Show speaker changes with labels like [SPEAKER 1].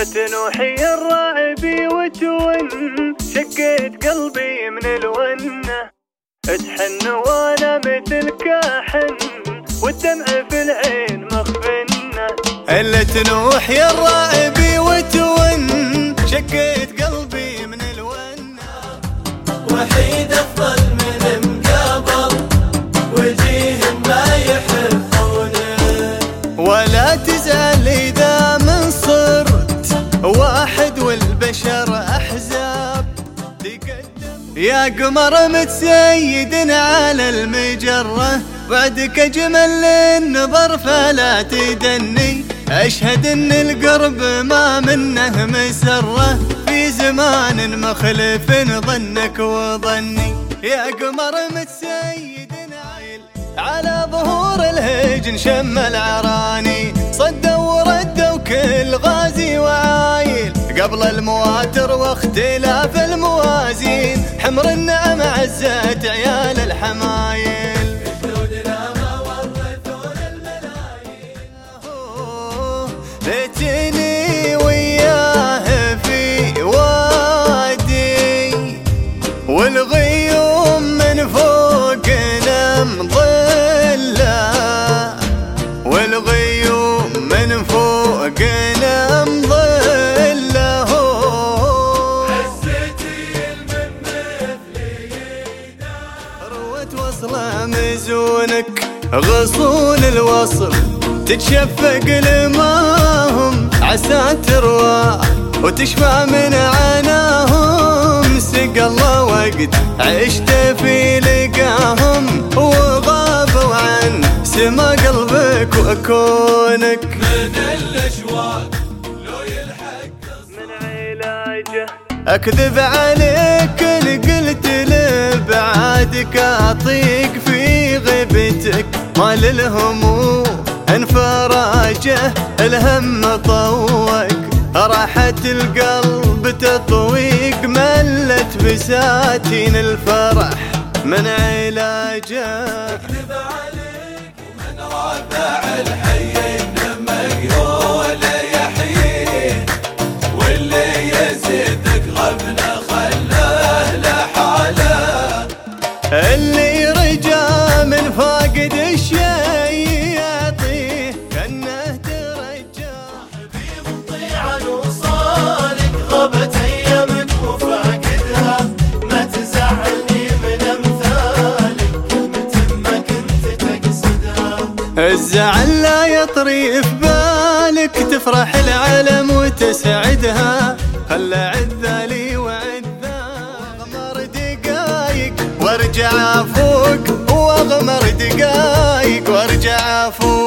[SPEAKER 1] لا تنوحي الراعبي وتون شقيت قلبي من الونه تحن وأنا مثل كاحن والدمع في العين مخفنه
[SPEAKER 2] الا تنوح يا الراعبي وتون شقيت قلبي من الونه
[SPEAKER 3] وحيد
[SPEAKER 2] أفضل. والبشر أحزاب. تقدم يا قمر متسيد على المجرة بعدك اجمل للنظر فلا تدني. أشهد إن القرب ما منه مسرة في زمان مخلف ظنك وظني. يا قمر متسيد على ظهور الهجن شم العراني. صدوا قبل المواتر واختلاف الموازين حمر النعم عزت عيال الحمايل. ليتني وياه في وادي والغيوم من فوقنا مظلة والغيوم من فوقنا وصلة مزونك غصون الوصل تتشفق لماهم عسى تروى وتشفى من عناهم سق الله وقت عشت في لقاهم وغابوا عن سما قلبك وكونك.
[SPEAKER 3] من الاشواق لو يلحق
[SPEAKER 1] من علاجه.
[SPEAKER 2] أكذب عليك اللي قلت لبعادك أعطيك في غيبتك مال الهموم انفراجه الهم طوق راحة القلب تطويق ملت بساتين الفرح من علاجه. الزعل لا يطري في بالك تفرح العالم وتسعدها. خلى عذالي وعذا واغمر دقايق وارجع افوق وأغمر دقايق وارجع افوق